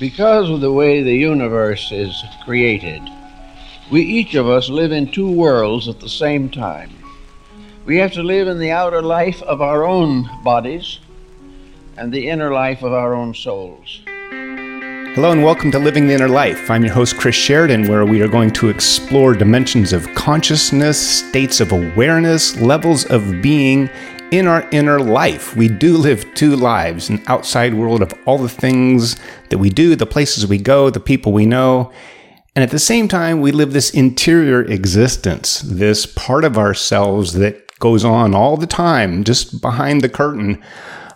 Because of the way the universe is created, we each of us live in two worlds at the same time. We have to live in the outer life of our own bodies and the inner life of our own souls. Hello and welcome to Living the Inner Life. I'm your host, Chris Sheridan, where we are going to explore dimensions of consciousness, states of awareness, levels of being in our inner life. We do live two lives an outside world of all the things that we do, the places we go, the people we know. And at the same time, we live this interior existence, this part of ourselves that goes on all the time, just behind the curtain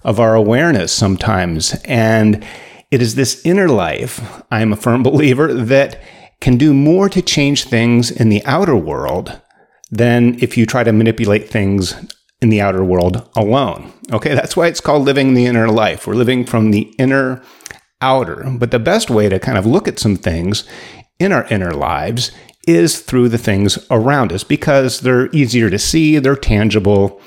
of our awareness sometimes. And it is this inner life, I am a firm believer, that can do more to change things in the outer world than if you try to manipulate things in the outer world alone. Okay, that's why it's called living the inner life. We're living from the inner outer. But the best way to kind of look at some things in our inner lives is through the things around us because they're easier to see, they're tangible,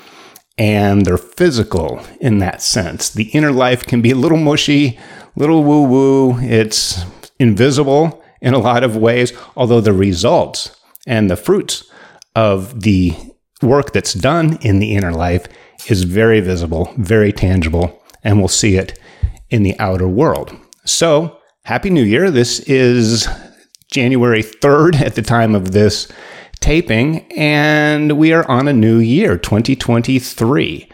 and they're physical in that sense. The inner life can be a little mushy, little woo woo. It's invisible in a lot of ways, although the results and the fruits of the work that's done in the inner life is very visible, very tangible, and we'll see it in the outer world. So, Happy New Year. This is January 3rd at the time of this taping, and we are on a new year, 2023.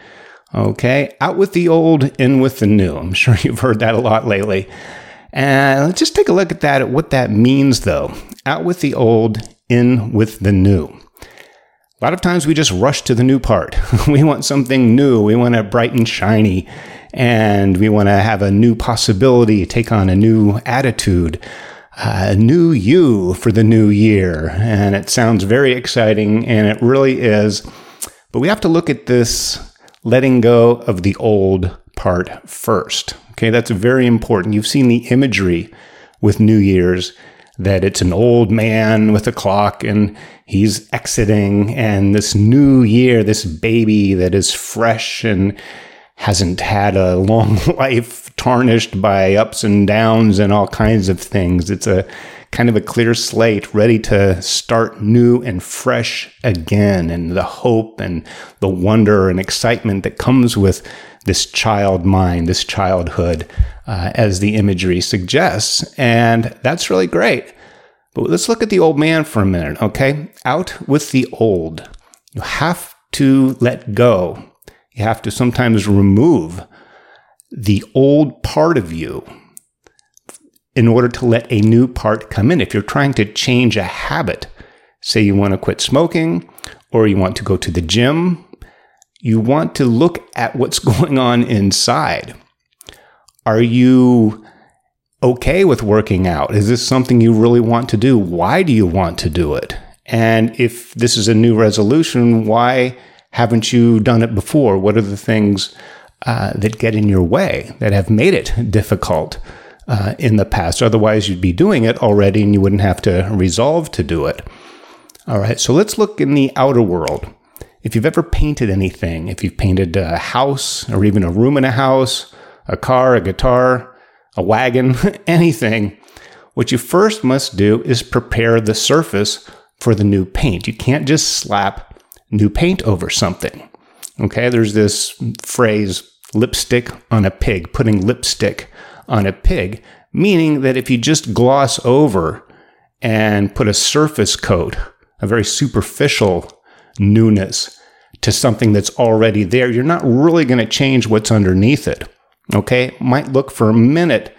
Okay, out with the old, in with the new. I'm sure you've heard that a lot lately. And let's just take a look at that, at what that means, though. Out with the old, in with the new. A lot of times we just rush to the new part. we want something new. We want it bright and shiny. And we want to have a new possibility, take on a new attitude, a new you for the new year. And it sounds very exciting, and it really is. But we have to look at this letting go of the old part first. Okay, that's very important. You've seen the imagery with New Year's that it's an old man with a clock and he's exiting, and this new year, this baby that is fresh and hasn't had a long life tarnished by ups and downs and all kinds of things. It's a kind of a clear slate, ready to start new and fresh again. And the hope and the wonder and excitement that comes with this child mind, this childhood, uh, as the imagery suggests. And that's really great. But let's look at the old man for a minute, okay? Out with the old. You have to let go. You have to sometimes remove the old part of you in order to let a new part come in. If you're trying to change a habit, say you want to quit smoking or you want to go to the gym, you want to look at what's going on inside. Are you okay with working out? Is this something you really want to do? Why do you want to do it? And if this is a new resolution, why haven't you done it before? What are the things uh, that get in your way that have made it difficult? uh, in the past. Otherwise, you'd be doing it already and you wouldn't have to resolve to do it. All right, so let's look in the outer world. If you've ever painted anything, if you've painted a house or even a room in a house, a car, a guitar, a wagon, anything, what you first must do is prepare the surface for the new paint. You can't just slap new paint over something. Okay, there's this phrase lipstick on a pig, putting lipstick on a pig, meaning that if you just gloss over and put a surface coat, a very superficial newness to something that's already there, you're not really going to change what's underneath it. Okay? Might look for a minute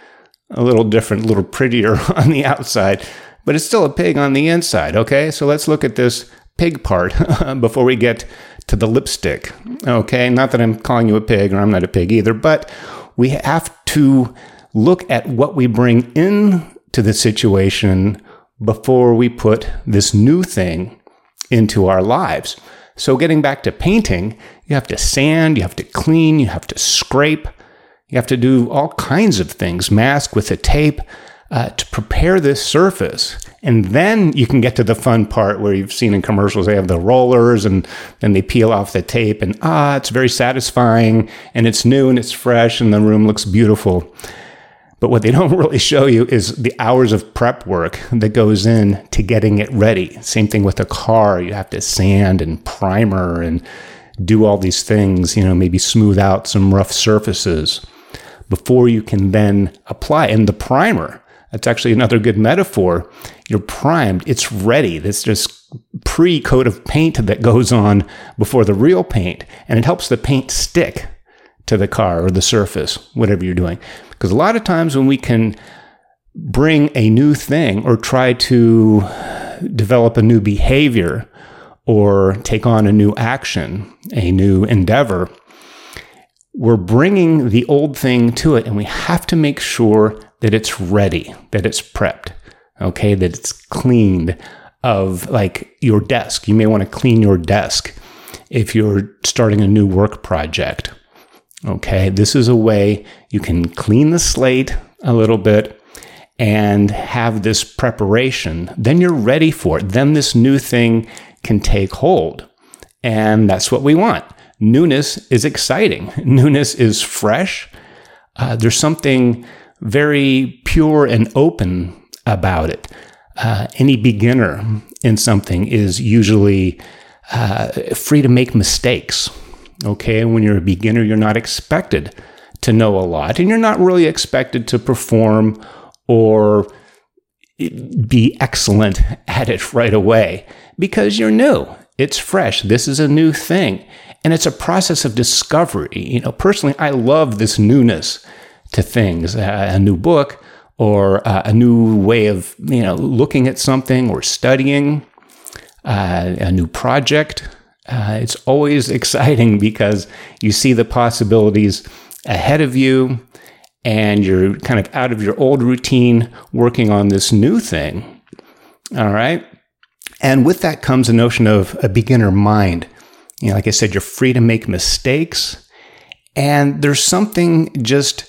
a little different, a little prettier on the outside, but it's still a pig on the inside. Okay? So let's look at this pig part before we get to the lipstick. Okay? Not that I'm calling you a pig or I'm not a pig either, but we have to look at what we bring into the situation before we put this new thing into our lives. So, getting back to painting, you have to sand, you have to clean, you have to scrape, you have to do all kinds of things, mask with a tape uh, to prepare this surface. And then you can get to the fun part where you've seen in commercials, they have the rollers and then they peel off the tape, and ah, it's very satisfying and it's new and it's fresh and the room looks beautiful. But what they don't really show you is the hours of prep work that goes in to getting it ready. Same thing with a car. You have to sand and primer and do all these things, you know, maybe smooth out some rough surfaces before you can then apply. And the primer, that's actually another good metaphor. You're primed, it's ready. This just pre coat of paint that goes on before the real paint, and it helps the paint stick to the car or the surface, whatever you're doing. Because a lot of times when we can bring a new thing or try to develop a new behavior or take on a new action, a new endeavor, we're bringing the old thing to it and we have to make sure that it's ready, that it's prepped, okay, that it's cleaned of like your desk. You may want to clean your desk if you're starting a new work project. Okay, this is a way you can clean the slate a little bit and have this preparation. Then you're ready for it. Then this new thing can take hold. And that's what we want. Newness is exciting, newness is fresh. Uh, there's something very pure and open about it. Uh, any beginner in something is usually uh, free to make mistakes. Okay, when you're a beginner, you're not expected to know a lot, and you're not really expected to perform or be excellent at it right away because you're new. It's fresh. This is a new thing. And it's a process of discovery. You know, personally, I love this newness to things. Uh, a new book or uh, a new way of, you know, looking at something or studying, uh, a new project. Uh, it's always exciting because you see the possibilities ahead of you and you're kind of out of your old routine working on this new thing. All right. And with that comes a notion of a beginner mind. You know, like I said, you're free to make mistakes. And there's something just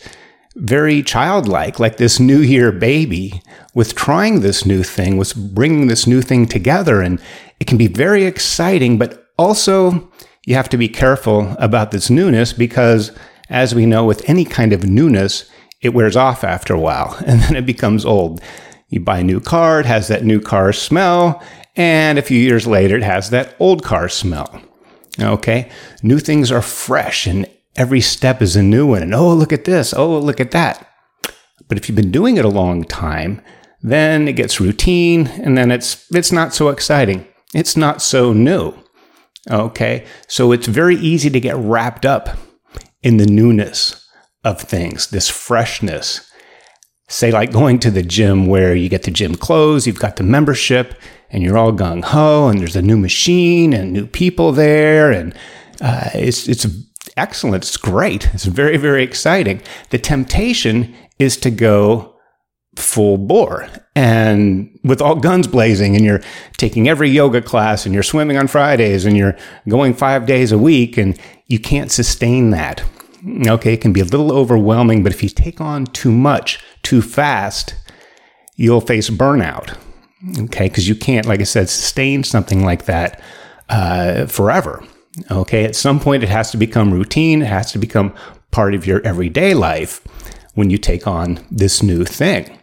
very childlike, like this new year baby with trying this new thing, with bringing this new thing together. And it can be very exciting, but also you have to be careful about this newness because, as we know, with any kind of newness, it wears off after a while and then it becomes old. You buy a new car, it has that new car smell, and a few years later, it has that old car smell. Okay? New things are fresh and every step is a new one. And oh, look at this. Oh, look at that. But if you've been doing it a long time, then it gets routine and then it's it's not so exciting. It's not so new. Okay? So it's very easy to get wrapped up in the newness of things, this freshness. Say like going to the gym where you get the gym clothes, you've got the membership, and you're all gung ho, and there's a new machine and new people there, and uh, it's it's excellent. It's great. It's very very exciting. The temptation is to go full bore and with all guns blazing and you're taking every yoga class and you're swimming on Fridays and you're going 5 days a week and you can't sustain that. Okay, it can be a little overwhelming, but if you take on too much too fast, you'll face burnout. Okay, because you can't, like I said, sustain something like that uh, forever. Okay, at some point it has to become routine, it has to become part of your everyday life when you take on this new thing.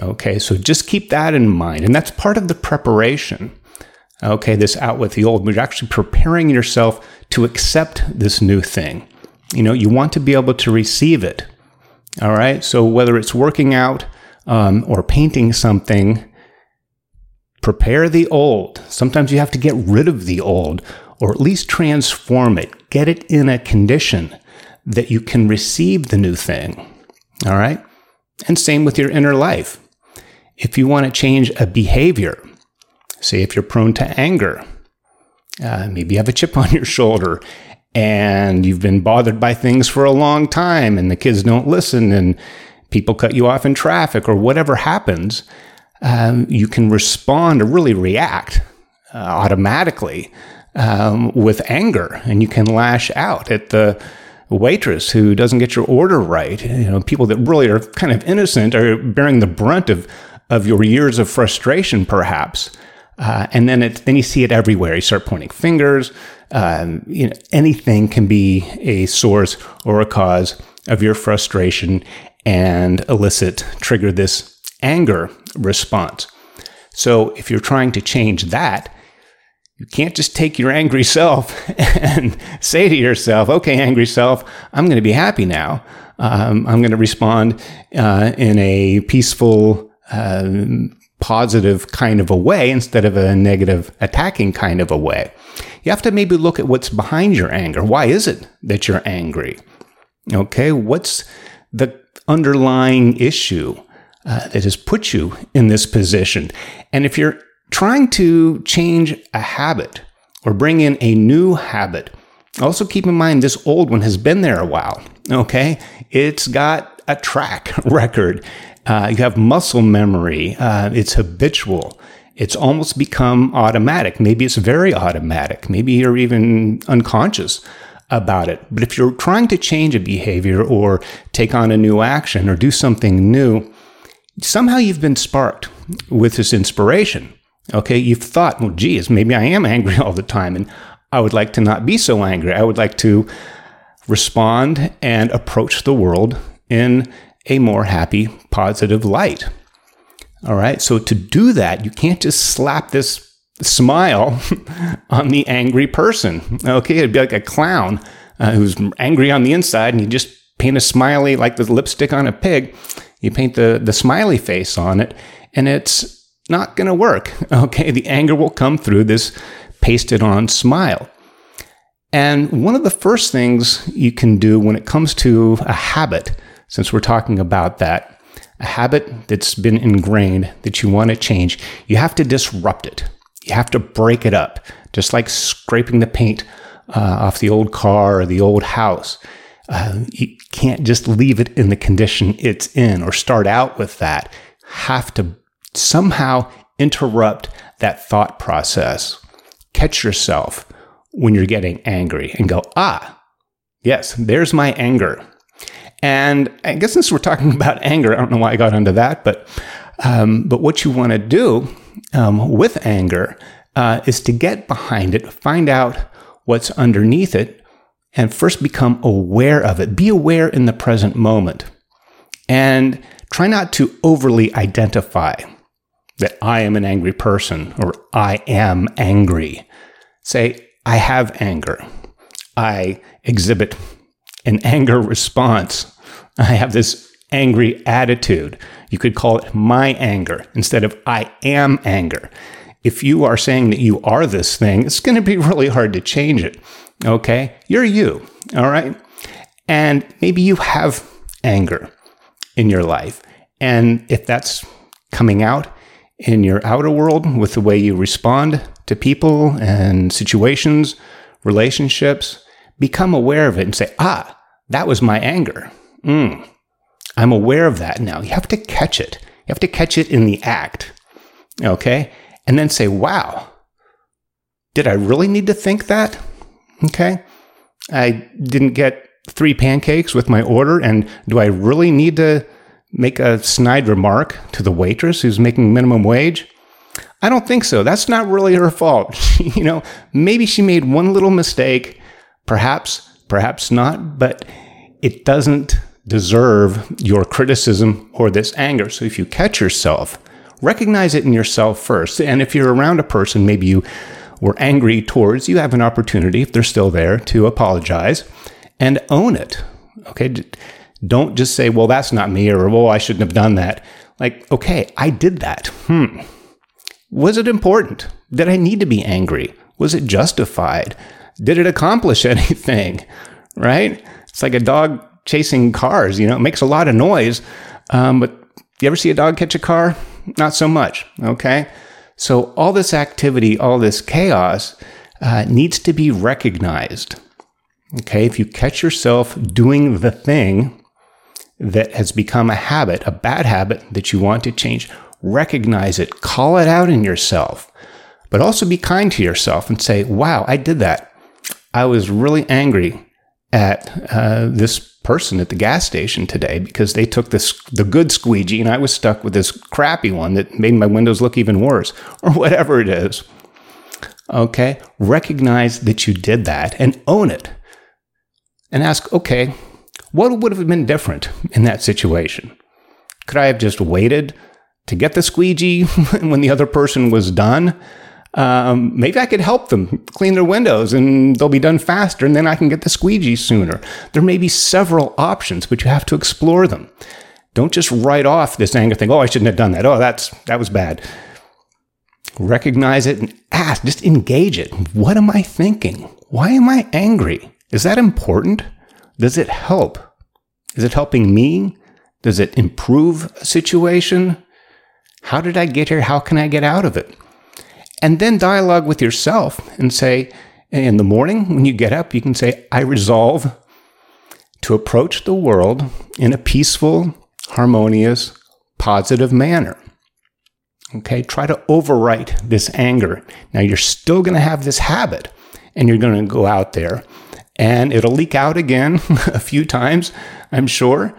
Okay, so just keep that in mind. And that's part of the preparation. Okay, this out with the old, you're actually preparing yourself to accept this new thing. You know, you want to be able to receive it. All right, so whether it's working out um, or painting something, Prepare the old. Sometimes you have to get rid of the old or at least transform it, get it in a condition that you can receive the new thing. All right? And same with your inner life. If you want to change a behavior, say if you're prone to anger, uh, maybe you have a chip on your shoulder and you've been bothered by things for a long time and the kids don't listen and people cut you off in traffic or whatever happens, um, you can respond or really react uh, automatically um, with anger, and you can lash out at the waitress who doesn't get your order right. You know, people that really are kind of innocent are bearing the brunt of of your years of frustration, perhaps. Uh, and then it, then you see it everywhere. You start pointing fingers. Um, you know, anything can be a source or a cause of your frustration and elicit, trigger this anger response. So if you're trying to change that, you can't just take your angry self and say to yourself, okay, angry self, I'm going to be happy now. Um, I'm going to respond uh, in a peaceful, uh, positive kind of a way instead of a negative, attacking kind of a way. You have to maybe look at what's behind your anger. Why is it that you're angry? Okay, what's the underlying issue uh, that has put you in this position? And if you're trying to change a habit or bring in a new habit, also keep in mind this old one has been there a while. Okay. It's got a track record. Uh, you have muscle memory. Uh, it's habitual. It's almost become automatic. Maybe it's very automatic. Maybe you're even unconscious about it. But if you're trying to change a behavior or take on a new action or do something new, somehow you've been sparked with this inspiration. Okay, you've thought, well, geez, maybe I am angry all the time, and I would like to not be so angry. I would like to respond and approach the world in a more happy, positive light. All right, so to do that, you can't just slap this smile on the angry person. Okay, it'd be like a clown uh, who's angry on the inside, and you just paint a smiley like the lipstick on a pig. You paint the, the smiley face on it, and it's not going to work. Okay, the anger will come through this pasted on smile. And one of the first things you can do when it comes to a habit, since we're talking about that, a habit that's been ingrained that you want to change, you have to disrupt it. You have to break it up, just like scraping the paint uh, off the old car or the old house. Uh, you can't just leave it in the condition it's in or start out with that. Have to somehow interrupt that thought process. Catch yourself when you're getting angry and go, ah, yes, there's my anger. And I guess since we're talking about anger, I don't know why I got into that, but um, but what you want to do um, with anger uh, is to get behind it, find out what's underneath it, and first become aware of it. Be aware in the present moment, and try not to overly identify that I am an angry person or I am angry. Say, I have anger. I exhibit an anger response. I have this angry attitude. You could call it my anger instead of I am anger. If you are saying that you are this thing, it's going to be really hard to change it. Okay? You're you. All right? And maybe you have anger in your life. And if that's coming out, in your outer world with the way you respond to people and situations, relationships. Become aware of it and say, ah, that was my anger. Mm, I'm aware of that now. You have to catch it. You have to catch it in the act. Okay. And then say, wow, did I really need to think that? Okay. I didn't get three pancakes with my order. And do I really need to make a snide remark to the waitress who's making minimum wage? I don't think so. That's not really her fault. you know, maybe she made one little mistake, perhaps, perhaps not, but it doesn't deserve your criticism or this anger. So if you catch yourself, recognize it in yourself first. And if you're around a person, maybe you were angry towards, you have an opportunity, if they're still there, to apologize and own it. Okay. Don't just say, well, that's not me, or, well, I shouldn't have done that. Like, okay, I did that. Hmm. Was it important? Did I need to be angry? Was it justified? Did it accomplish anything? Right? It's like a dog chasing cars. You know, it makes a lot of noise. Um, but you ever see a dog catch a car? Not so much. Okay. So all this activity, all this chaos uh, needs to be recognized. Okay. If you catch yourself doing the thing that has become a habit, a bad habit that you want to change, recognize it, call it out in yourself, but also be kind to yourself and say, wow, I did that. I was really angry at uh, this person at the gas station today because they took this the good squeegee and I was stuck with this crappy one that made my windows look even worse or whatever it is. Okay, recognize that you did that and own it. And ask, okay, What would have been different in that situation? Could I have just waited to get the squeegee when the other person was done? Um, maybe I could help them clean their windows and they'll be done faster and then I can get the squeegee sooner. There may be several options, but you have to explore them. Don't just write off this anger thing. Oh, I shouldn't have done that. Oh, that's that was bad. Recognize it and ask, just engage it. What am I thinking? Why am I angry? Is that important? Does it help? Is it helping me? Does it improve a situation? How did I get here? How can I get out of it? And then dialogue with yourself and say, in the morning when you get up, you can say, I resolve to approach the world in a peaceful, harmonious, positive manner. Okay, try to overwrite this anger. Now, you're still going to have this habit, and you're going to go out there, and it'll leak out again a few times, I'm sure.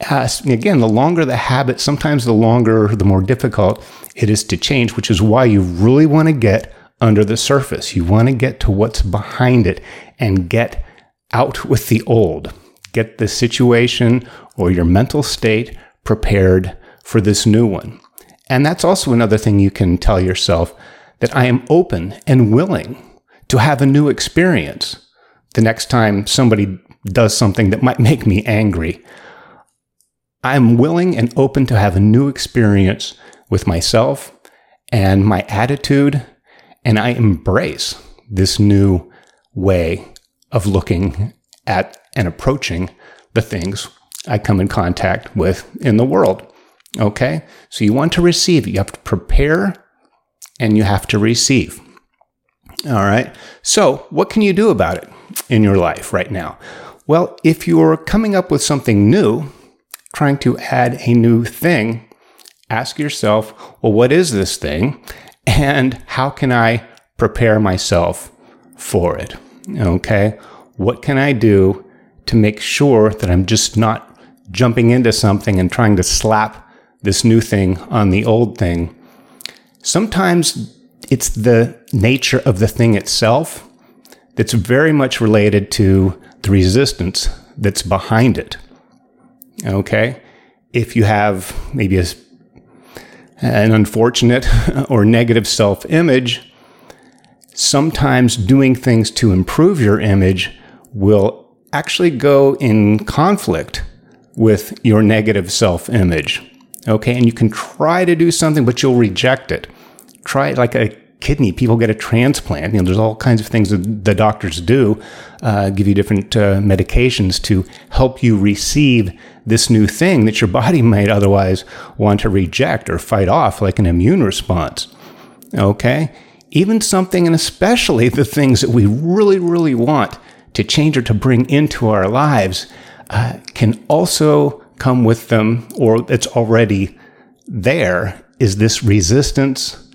Again, the longer the habit, sometimes the longer, the more difficult it is to change, which is why you really want to get under the surface. You want to get to what's behind it and get out with the old. Get the situation or your mental state prepared for this new one. And that's also another thing you can tell yourself that I am open and willing to have a new experience the next time somebody does something that might make me angry. I'm willing and open to have a new experience with myself and my attitude, and I embrace this new way of looking at and approaching the things I come in contact with in the world. Okay? So you want to receive, you have to prepare and you have to receive. All right. So, what can you do about it in your life right now? Well, if you're coming up with something new, trying to add a new thing, ask yourself, well, what is this thing? And how can I prepare myself for it? Okay. What can I do to make sure that I'm just not jumping into something and trying to slap this new thing on the old thing? Sometimes it's the nature of the thing itself that's very much related to the resistance that's behind it. Okay? If you have maybe a an unfortunate or negative self image, sometimes doing things to improve your image will actually go in conflict with your negative self image. Okay, and you can try to do something, but you'll reject it. Try like a kidney. People get a transplant. You know, there's all kinds of things that the doctors do, uh, give you different uh, medications to help you receive this new thing that your body might otherwise want to reject or fight off, like an immune response. Okay? Even something, and especially the things that we really, really want to change or to bring into our lives, uh, can also come with them, or it's already there, is this resistance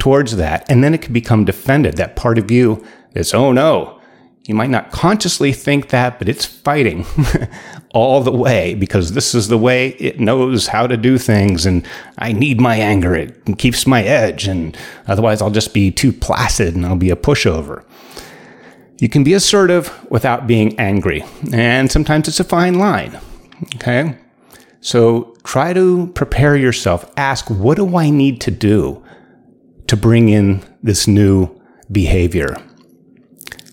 towards that. And then it can become defended. That part of you is, oh no, you might not consciously think that, but it's fighting all the way because this is the way it knows how to do things. And I need my anger. It keeps my edge. And otherwise, I'll just be too placid and I'll be a pushover. You can be assertive without being angry. And sometimes it's a fine line. Okay. So try to prepare yourself. Ask, what do I need to do to bring in this new behavior?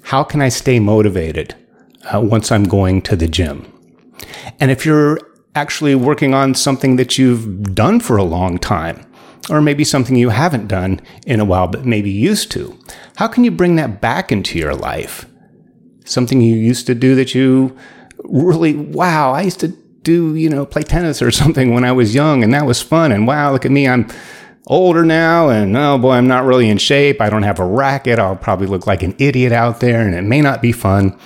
How can I stay motivated uh, once I'm going to the gym? And if you're actually working on something that you've done for a long time, or maybe something you haven't done in a while but maybe used to, how can you bring that back into your life? Something you used to do that you really, wow, I used to do, you know, play tennis or something when I was young and that was fun. And wow, look at me, I'm older now and oh boy, I'm not really in shape. I don't have a racket. I'll probably look like an idiot out there and it may not be fun.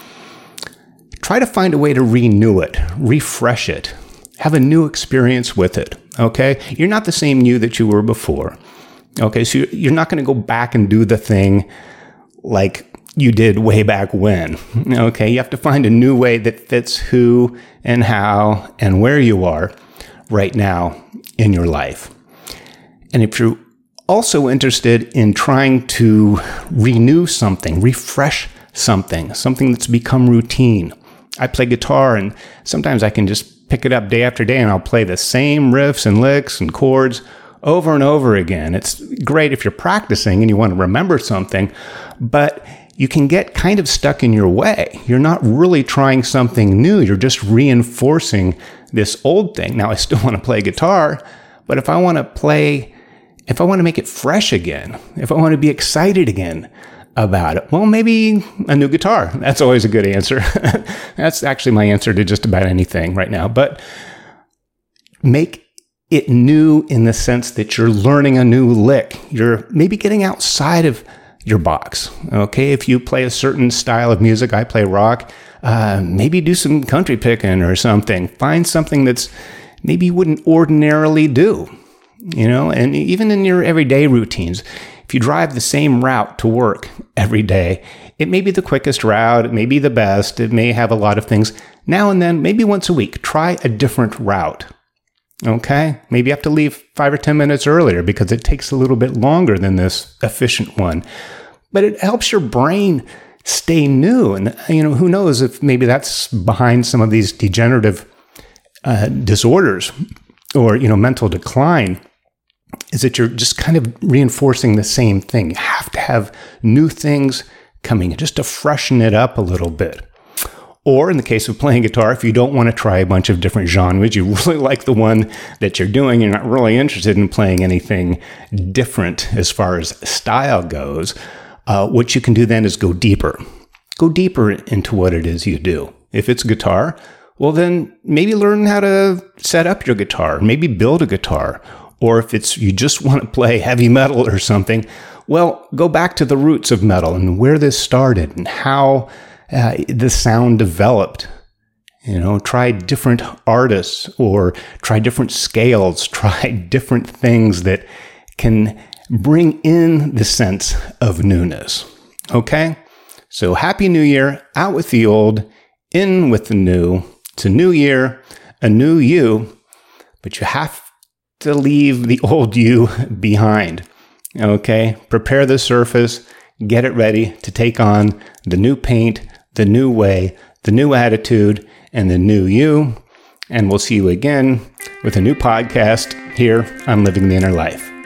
Try to find a way to renew it, refresh it, have a new experience with it. Okay. You're not the same you that you were before. Okay. So you're not going to go back and do the thing like you did way back when. Okay. You have to find a new way that fits who and how and where you are right now in your life. And if you're also interested in trying to renew something, refresh something, something that's become routine, I play guitar and sometimes I can just pick it up day after day and I'll play the same riffs and licks and chords over and over again. It's great if you're practicing and you want to remember something, but you can get kind of stuck in your way. You're not really trying something new. You're just reinforcing this old thing. Now, I still want to play guitar, but if I want to play, if I want to make it fresh again, if I want to be excited again about it, well, maybe a new guitar. That's always a good answer. That's actually my answer to just about anything right now. But make it new in the sense that you're learning a new lick. You're maybe getting outside of your box. Okay, if you play a certain style of music, I play rock, uh, maybe do some country picking or something. Find something that's maybe you wouldn't ordinarily do, you know, and even in your everyday routines. If you drive the same route to work every day, it may be the quickest route, it may be the best, it may have a lot of things. Now and then, maybe once a week, try a different route. Okay, maybe you have to leave five or 10 minutes earlier because it takes a little bit longer than this efficient one. But it helps your brain stay new. And, you know, who knows if maybe that's behind some of these degenerative uh, disorders or, you know, mental decline is that you're just kind of reinforcing the same thing. You have to have new things coming just to freshen it up a little bit. Or in the case of playing guitar, if you don't want to try a bunch of different genres, you really like the one that you're doing, you're not really interested in playing anything different as far as style goes, uh, what you can do then is go deeper. Go deeper into what it is you do. If it's guitar, well, then maybe learn how to set up your guitar, maybe build a guitar. Or if it's you just want to play heavy metal or something, well, go back to the roots of metal and where this started and how uh, the sound developed. You know, try different artists or try different scales, try different things that can bring in the sense of newness. Okay? So, Happy New Year, out with the old, in with the new. It's a new year, a new you, but you have to leave the old you behind. Okay? Prepare the surface, get it ready to take on the new paint, the new way, the new attitude, and the new you. And we'll see you again with a new podcast here on Living the Inner Life.